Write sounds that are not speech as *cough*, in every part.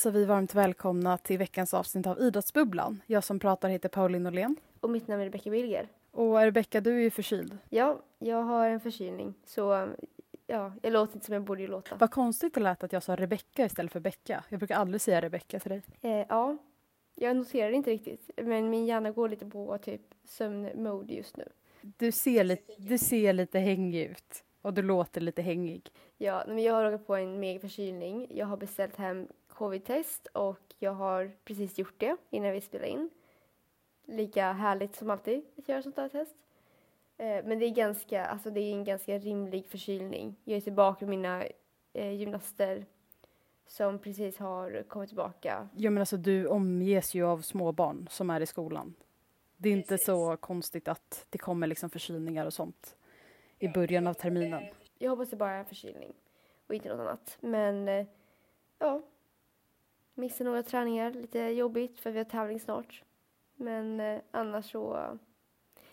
Hälsar vi varmt välkomna till veckans avsnitt av Idrottsbubblan. Jag som pratar heter Pauline Norlén. Och mitt namn är Rebecka Bilger. Och Rebecka, du är ju förkyld. Ja, jag har en förkylning. Så ja, jag låter inte som jag borde låta. Vad konstigt det lät att jag sa Rebecka istället för Becka. Jag brukar aldrig säga Rebecka till dig. Eh, ja, jag noterar inte riktigt. Men min hjärna går lite på typ sömnmode just nu. Du ser, lite, du ser lite hängig ut. Och du låter lite hängig. Ja, men jag har råkat på en mega förkylning. Jag har beställt hem covid-test och jag har precis gjort det innan vi spelade in. Lika härligt som alltid att göra sånt här test. Eh, men det är, ganska, alltså det är en ganska rimlig förkylning. Jag är tillbaka med mina eh, gymnaster som precis har kommit tillbaka. Ja men alltså du omges ju av småbarn som är i skolan. Det är inte så konstigt att det kommer liksom förkylningar och sånt i början av terminen. Jag hoppas det bara är en förkylning och inte något annat. Men eh, ja, missar några träningar, lite jobbigt för vi har tävling snart. Men eh, annars så,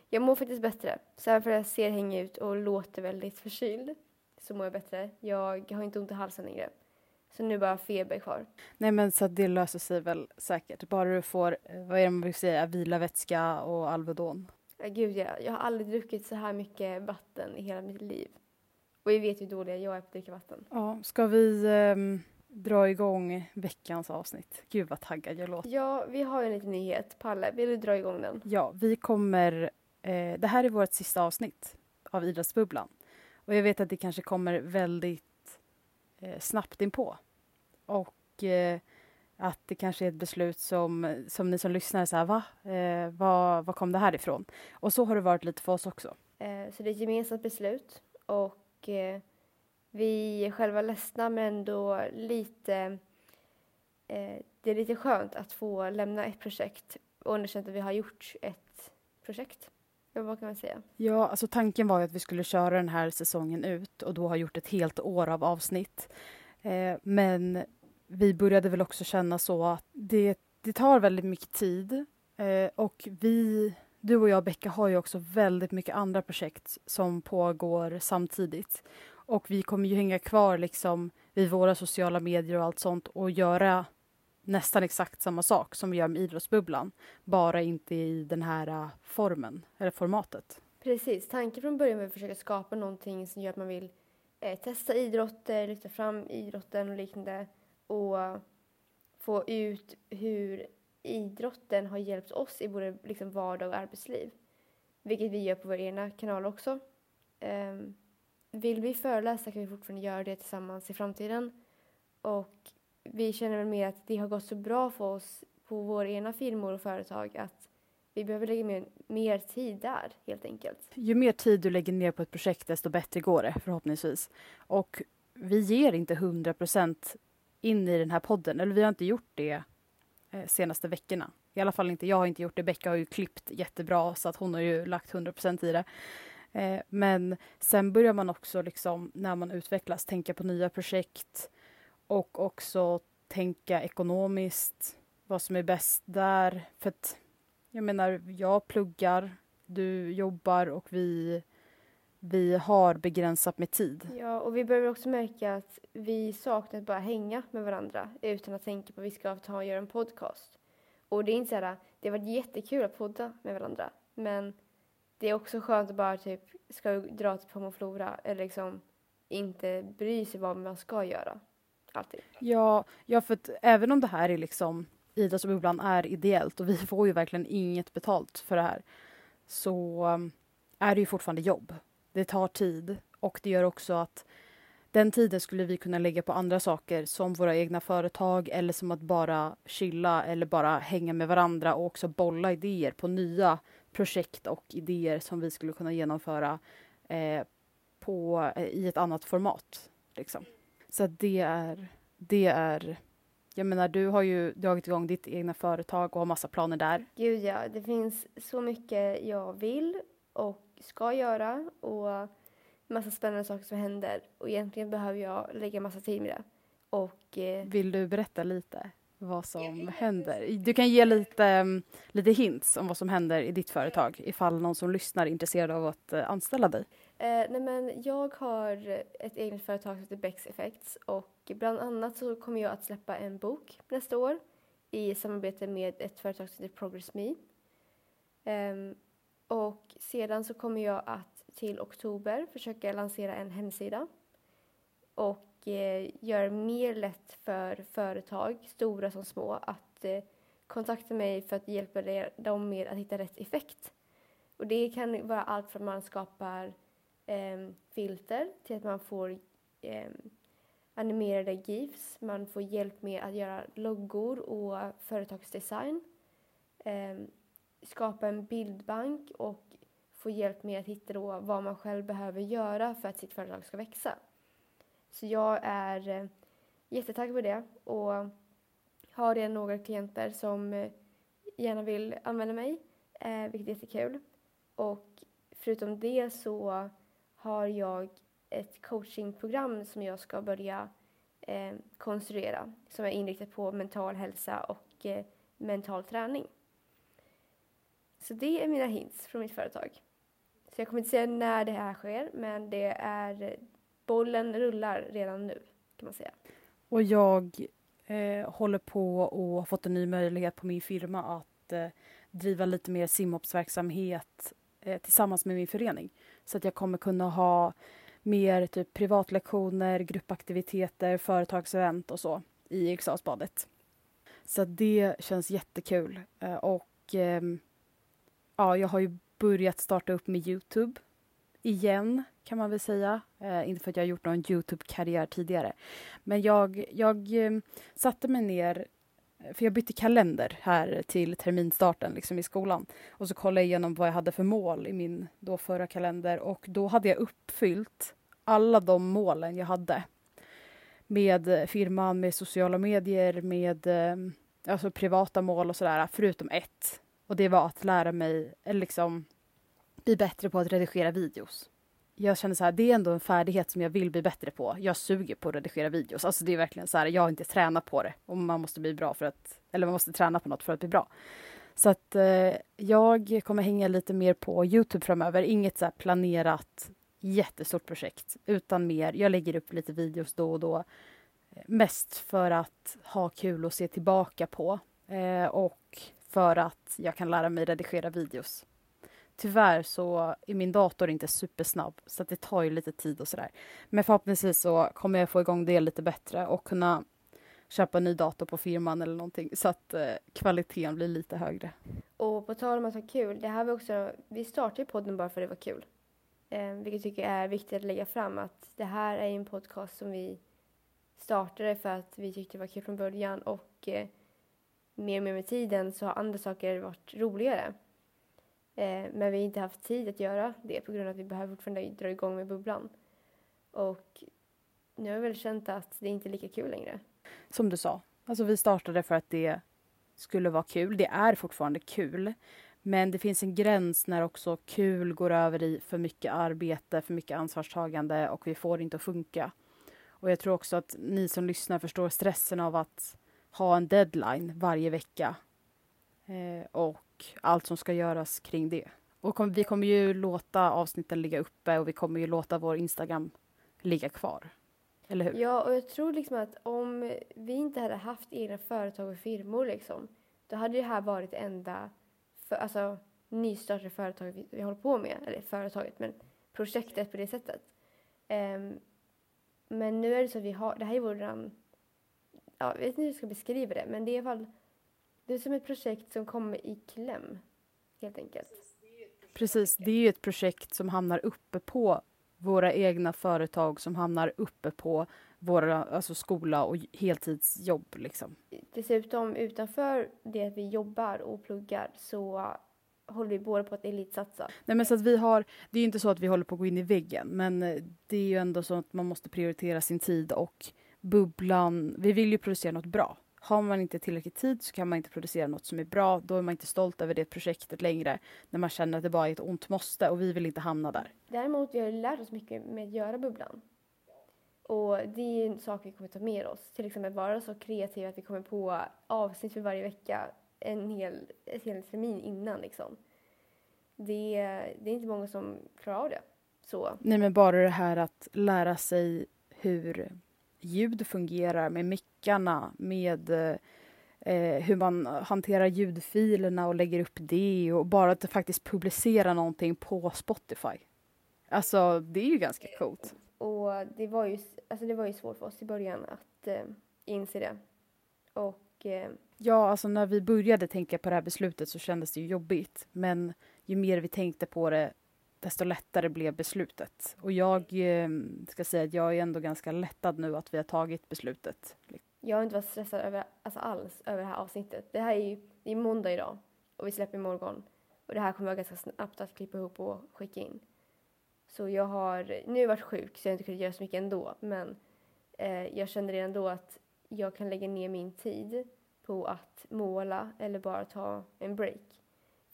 jag mår faktiskt bättre. Så även för att jag ser hängig ut och låter väldigt förkyld så mår jag bättre. Jag har inte ont i halsen längre. Så nu bara feber kvar. Nej men så det löser sig väl säkert. Bara du får, eh, vad är det man brukar säga, vilavätska och Alvedon. Ja, gud ja. Jag har aldrig druckit så här mycket vatten i hela mitt liv. Och vi vet hur dåliga jag är på att dricka vatten. Ja, ska vi um, dra igång veckans avsnitt? Gud vad taggad jag låter. Ja, vi har en liten nyhet. Palle, vill du dra igång den? Ja, vi kommer... Eh, det här är vårt sista avsnitt av Idrottsbubblan. Och jag vet att det kanske kommer väldigt eh, snabbt inpå. Och eh, att det kanske är ett beslut som, som ni som lyssnar så här, va? Eh, vad, vad kom det här ifrån? Och så har det varit lite för oss också. Eh, så det är ett gemensamt beslut och eh, vi är själva ledsna men ändå lite eh, det är lite skönt att få lämna ett projekt och underkänna att vi har gjort ett projekt. vad kan man säga? Ja, alltså tanken var ju att vi skulle köra den här säsongen ut och då ha gjort ett helt år av avsnitt. Eh, men vi började väl också känna så att det, det tar väldigt mycket tid eh, och vi, du och jag Becka har ju också väldigt mycket andra projekt som pågår samtidigt. Och vi kommer ju hänga kvar liksom vid våra sociala medier och allt sånt och göra nästan exakt samma sak som vi gör med Idrottsbubblan. Bara inte i den här äh, formen, eller formatet. Precis. Tanken från början var att försöka skapa någonting som gör att man vill eh, testa idrotter, lyfta fram idrotten och liknande och få ut hur idrotten har hjälpt oss i både liksom vardag och arbetsliv. Vilket vi gör på vår ena kanal också. Um, vill vi föreläsa kan vi fortfarande göra det tillsammans i framtiden. Och vi känner väl mer att det har gått så bra för oss på vår ena firmor och företag att vi behöver lägga mer, mer tid där helt enkelt. Ju mer tid du lägger ner på ett projekt desto bättre går det förhoppningsvis. Och vi ger inte 100 procent in i den här podden. Eller vi har inte gjort det de senaste veckorna. I alla fall inte jag har inte gjort det. Becka har ju klippt jättebra så att hon har ju lagt 100 procent i det. Eh, men sen börjar man också liksom när man utvecklas tänka på nya projekt och också tänka ekonomiskt vad som är bäst där. För att jag menar, jag pluggar, du jobbar och vi vi har begränsat med tid. Ja, och vi behöver också märka att vi saknar att bara hänga med varandra utan att tänka på att vi ska ta och göra en podcast. Och det är inte så här, det har varit jättekul att podda med varandra, men det är också skönt att bara typ, ska vi dra till Pomoflora eller liksom inte bry sig vad man ska göra. Alltid. Ja, ja för att även om det här är liksom Idrottsbubblan är ideellt och vi får ju verkligen inget betalt för det här så um, är det ju fortfarande jobb det tar tid och det gör också att den tiden skulle vi kunna lägga på andra saker som våra egna företag eller som att bara chilla eller bara hänga med varandra och också bolla idéer på nya projekt och idéer som vi skulle kunna genomföra eh, på, eh, i ett annat format. Liksom. Så det är, det är jag menar, du har ju dragit igång ditt egna företag och har massa planer där. Gud ja, det finns så mycket jag vill och ska göra och massa spännande saker som händer. Och egentligen behöver jag lägga massa tid med det. Och, eh, Vill du berätta lite vad som händer? Du kan ge lite, um, lite hints om vad som händer i ditt företag ifall någon som lyssnar är intresserad av att uh, anställa dig. Eh, nej men jag har ett eget företag som heter Bex Effects och bland annat så kommer jag att släppa en bok nästa år i samarbete med ett företag som heter Progress Me. Um, och sedan så kommer jag att till oktober försöka lansera en hemsida och Eh, gör göra det mer lätt för företag, stora som små, att eh, kontakta mig för att hjälpa dem med att hitta rätt effekt. Och det kan vara allt från att man skapar eh, filter till att man får eh, animerade GIFs, man får hjälp med att göra loggor och företagsdesign, eh, skapa en bildbank och få hjälp med att hitta då vad man själv behöver göra för att sitt företag ska växa. Så jag är eh, jättetaggad på det och har redan några klienter som eh, gärna vill använda mig, eh, vilket är jättekul. Och förutom det så har jag ett coachingprogram som jag ska börja eh, konstruera som är inriktat på mental hälsa och eh, mental träning. Så det är mina hints från mitt företag. Så jag kommer inte säga när det här sker, men det är bollen rullar redan nu kan man säga. Och jag eh, håller på och har fått en ny möjlighet på min firma att eh, driva lite mer simhoppsverksamhet eh, tillsammans med min förening. Så att jag kommer kunna ha mer typ privatlektioner, gruppaktiviteter, företagsevent och så i Eriksdalsbadet. Så det känns jättekul. Eh, och ehm, ja, jag har ju börjat starta upp med Youtube igen kan man väl säga. Eh, inte för att jag har gjort någon Youtube-karriär tidigare. Men jag, jag eh, satte mig ner, för jag bytte kalender här till terminstarten liksom i skolan. Och så kollade jag igenom vad jag hade för mål i min då förra kalender och då hade jag uppfyllt alla de målen jag hade. Med eh, firman, med sociala medier, med eh, alltså privata mål och sådär, förutom ett. Och det var att lära mig, eller liksom bli bättre på att redigera videos. Jag känner så här, det är ändå en färdighet som jag vill bli bättre på. Jag suger på att redigera videos. Alltså det är verkligen så här, jag har inte tränat på det och man måste bli bra för att, eller man måste träna på något för att bli bra. Så att eh, jag kommer hänga lite mer på Youtube framöver. Inget så planerat jättestort projekt, utan mer, jag lägger upp lite videos då och då. Mest för att ha kul och se tillbaka på eh, och för att jag kan lära mig redigera videos. Tyvärr så är min dator inte supersnabb så det tar ju lite tid och sådär. Men förhoppningsvis så kommer jag få igång det lite bättre och kunna köpa en ny dator på firman eller någonting så att eh, kvaliteten blir lite högre. Och på tal om att ha kul, det här var också, vi startade podden bara för att det var kul. Eh, vilket jag tycker är viktigt att lägga fram att det här är en podcast som vi startade för att vi tyckte det var kul från början och eh, mer och mer med tiden så har andra saker varit roligare. Eh, men vi har inte haft tid att göra det på grund av att vi behöver fortfarande dra igång med bubblan. Och nu har jag väl känt att det inte är lika kul längre. Som du sa, alltså vi startade för att det skulle vara kul. Det är fortfarande kul. Men det finns en gräns när också kul går över i för mycket arbete, för mycket ansvarstagande och vi får det inte att funka. Och jag tror också att ni som lyssnar förstår stressen av att ha en deadline varje vecka. Eh, och allt som ska göras kring det. Och kom, vi kommer ju låta avsnitten ligga uppe och vi kommer ju låta vår Instagram ligga kvar. Eller hur? Ja, och jag tror liksom att om vi inte hade haft egna företag och firmor liksom, då hade det här varit det enda för, alltså, nystartade företag vi, vi håller på med. Eller företaget, men projektet på det sättet. Um, men nu är det så att vi har, det här är våran, ja, jag vet inte hur jag ska beskriva det, men det är i alla fall, det är som ett projekt som kommer i kläm, helt enkelt. Precis, det är ju ett projekt som hamnar uppe på våra egna företag som hamnar uppe på våra, alltså skola och heltidsjobb. Liksom. Dessutom utanför det att vi jobbar och pluggar så håller vi båda på att elitsatsa. Nej, men så att vi har, det är inte så att vi håller på att gå in i väggen, men eh, det är ju ändå så att man måste prioritera sin tid och bubblan. Vi vill ju producera något bra. Har man inte tillräckligt tid så kan man inte producera något som är bra. Då är man inte stolt över det projektet längre när man känner att det bara är ett ont måste och vi vill inte hamna där. Däremot vi har lärt oss mycket med att göra bubblan. Och det är en sak vi kommer ta med oss. Till exempel vara så kreativa att vi kommer på avsnitt för varje vecka en hel, en hel termin innan liksom. Det, det är inte många som klarar av det. Så. Nej men bara det här att lära sig hur ljud fungerar med mickarna, med eh, hur man hanterar ljudfilerna och lägger upp det och bara att faktiskt publicera någonting på Spotify. Alltså det är ju ganska coolt. Och det var ju, alltså det var ju svårt för oss i början att eh, inse det. Och eh, Ja, alltså när vi började tänka på det här beslutet så kändes det ju jobbigt. Men ju mer vi tänkte på det, desto lättare blev beslutet. Och jag eh, ska säga att jag är ändå ganska lättad nu att vi har tagit beslutet. jag har inte varit stressad över, alltså alls över det här avsnittet. Det här är ju det är måndag idag och vi släpper imorgon. Och det här kommer jag ganska snabbt att klippa ihop och skicka in. Så jag har nu varit sjuk så jag har inte kunnat göra så mycket ändå. Men eh, jag känner redan då att jag kan lägga ner min tid på att måla eller bara ta en break.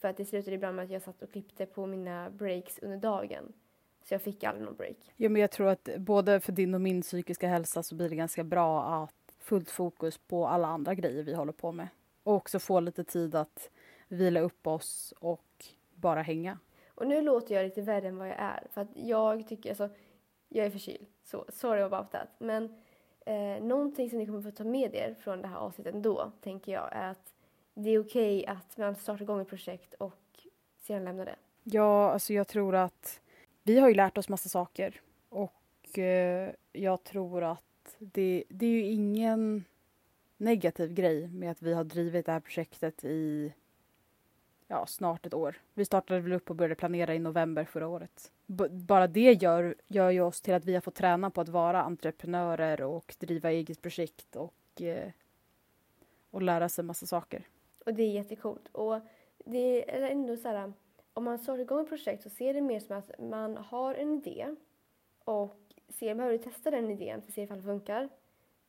För att det slutade ibland med att jag satt och klippte på mina breaks under dagen. Så jag fick aldrig någon break. Ja, men jag tror att både för din och min psykiska hälsa så blir det ganska bra att fullt fokus på alla andra grejer vi håller på med. Och också få lite tid att vila upp oss och bara hänga. Och nu låter jag lite värre än vad jag är. För att jag tycker, alltså, jag är förkyld. Så sorry about that. Men eh, någonting som ni kommer få ta med er från det här avsnittet ändå, tänker jag, är att det är okej okay att man startar igång ett projekt och sedan lämnar det. Ja, alltså jag tror att vi har ju lärt oss massa saker och eh, jag tror att det, det är ju ingen negativ grej med att vi har drivit det här projektet i ja, snart ett år. Vi startade väl upp och började planera i november förra året. B bara det gör, gör ju oss till att vi har fått träna på att vara entreprenörer och driva eget projekt och, eh, och lära sig massa saker. Och det är jättekult. Och det är ändå så här, om man startar igång ett projekt så ser det mer som att man har en idé och ser, behöver testa den idén för att se ifall det funkar.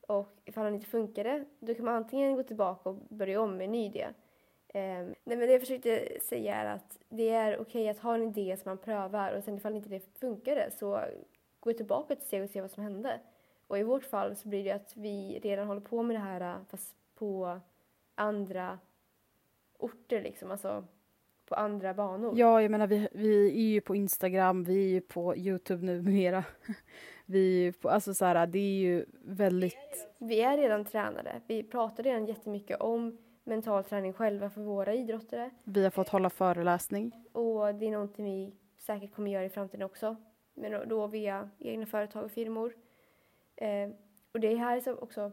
Och ifall den inte funkar det, då kan man antingen gå tillbaka och börja om med en ny idé. Um, nej men det jag försökte säga är att det är okej okay att ha en idé som man prövar och sen ifall inte det funkar så gå tillbaka ett steg och se vad som hände. Och i vårt fall så blir det att vi redan håller på med det här fast på andra orter liksom, alltså på andra banor. Ja, jag menar vi, vi är ju på Instagram, vi är ju på Youtube numera. *laughs* vi är ju på, alltså så här, det är ju väldigt... Vi är redan tränade. Vi pratar redan jättemycket om mental träning själva för våra idrottare. Vi har fått hålla föreläsning. Och det är någonting vi säkert kommer göra i framtiden också. Men då via egna företag och firmor. Eh, och det här är också,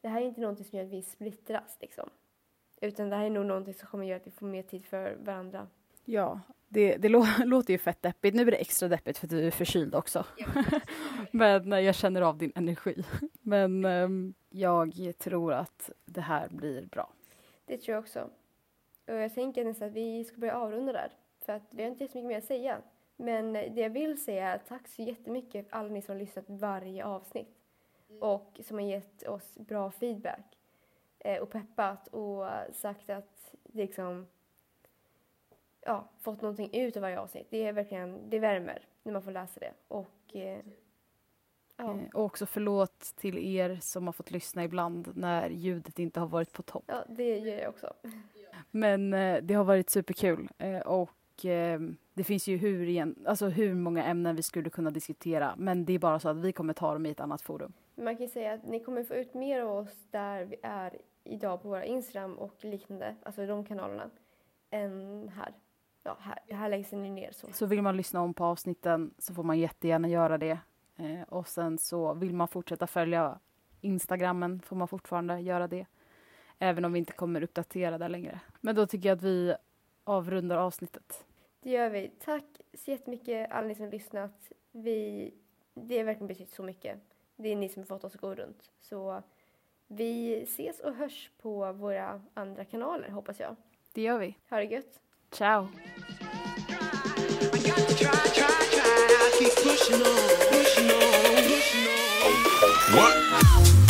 det här är inte någonting som gör att vi splittras liksom. Utan det här är nog någonting som kommer göra att vi får mer tid för varandra. Ja, det, det *laughs* låter ju fett deppigt. Nu blir det extra deppigt för att du är förkyld också. *laughs* Men jag känner av din energi. *laughs* Men um, jag tror att det här blir bra. Det tror jag också. Och jag tänker nästan att vi ska börja avrunda där. För att vi har inte så mycket mer att säga. Men det jag vill säga är tack så jättemycket för alla ni som har lyssnat varje avsnitt. Mm. Och som har gett oss bra feedback. Eh, och peppat och sagt att liksom ja, fått någonting ut av varje avsnitt. Det är verkligen, det värmer när man får läsa det. Och, eh, ja. Eh, och också förlåt till er som har fått lyssna ibland när ljudet inte har varit på topp. Ja, det gör jag också. Men eh, det har varit superkul eh, och det finns ju hur, igen, alltså hur många ämnen vi skulle kunna diskutera men det är bara så att vi kommer ta dem i ett annat forum. Man kan säga att ni kommer få ut mer av oss där vi är idag på våra Instagram och liknande, alltså de kanalerna, än här. Ja, här, här läggs den ner så. Så vill man lyssna om på avsnitten så får man jättegärna göra det. Eh, och sen så vill man fortsätta följa Instagrammen får man fortfarande göra det. Även om vi inte kommer uppdatera där längre. Men då tycker jag att vi avrundar avsnittet. Det gör vi. Tack så jättemycket alla ni som har lyssnat. Vi, det har verkligen betytt så mycket. Det är ni som har fått oss att gå runt. Så vi ses och hörs på våra andra kanaler hoppas jag. Det gör vi. Ha det gött. Ciao. What?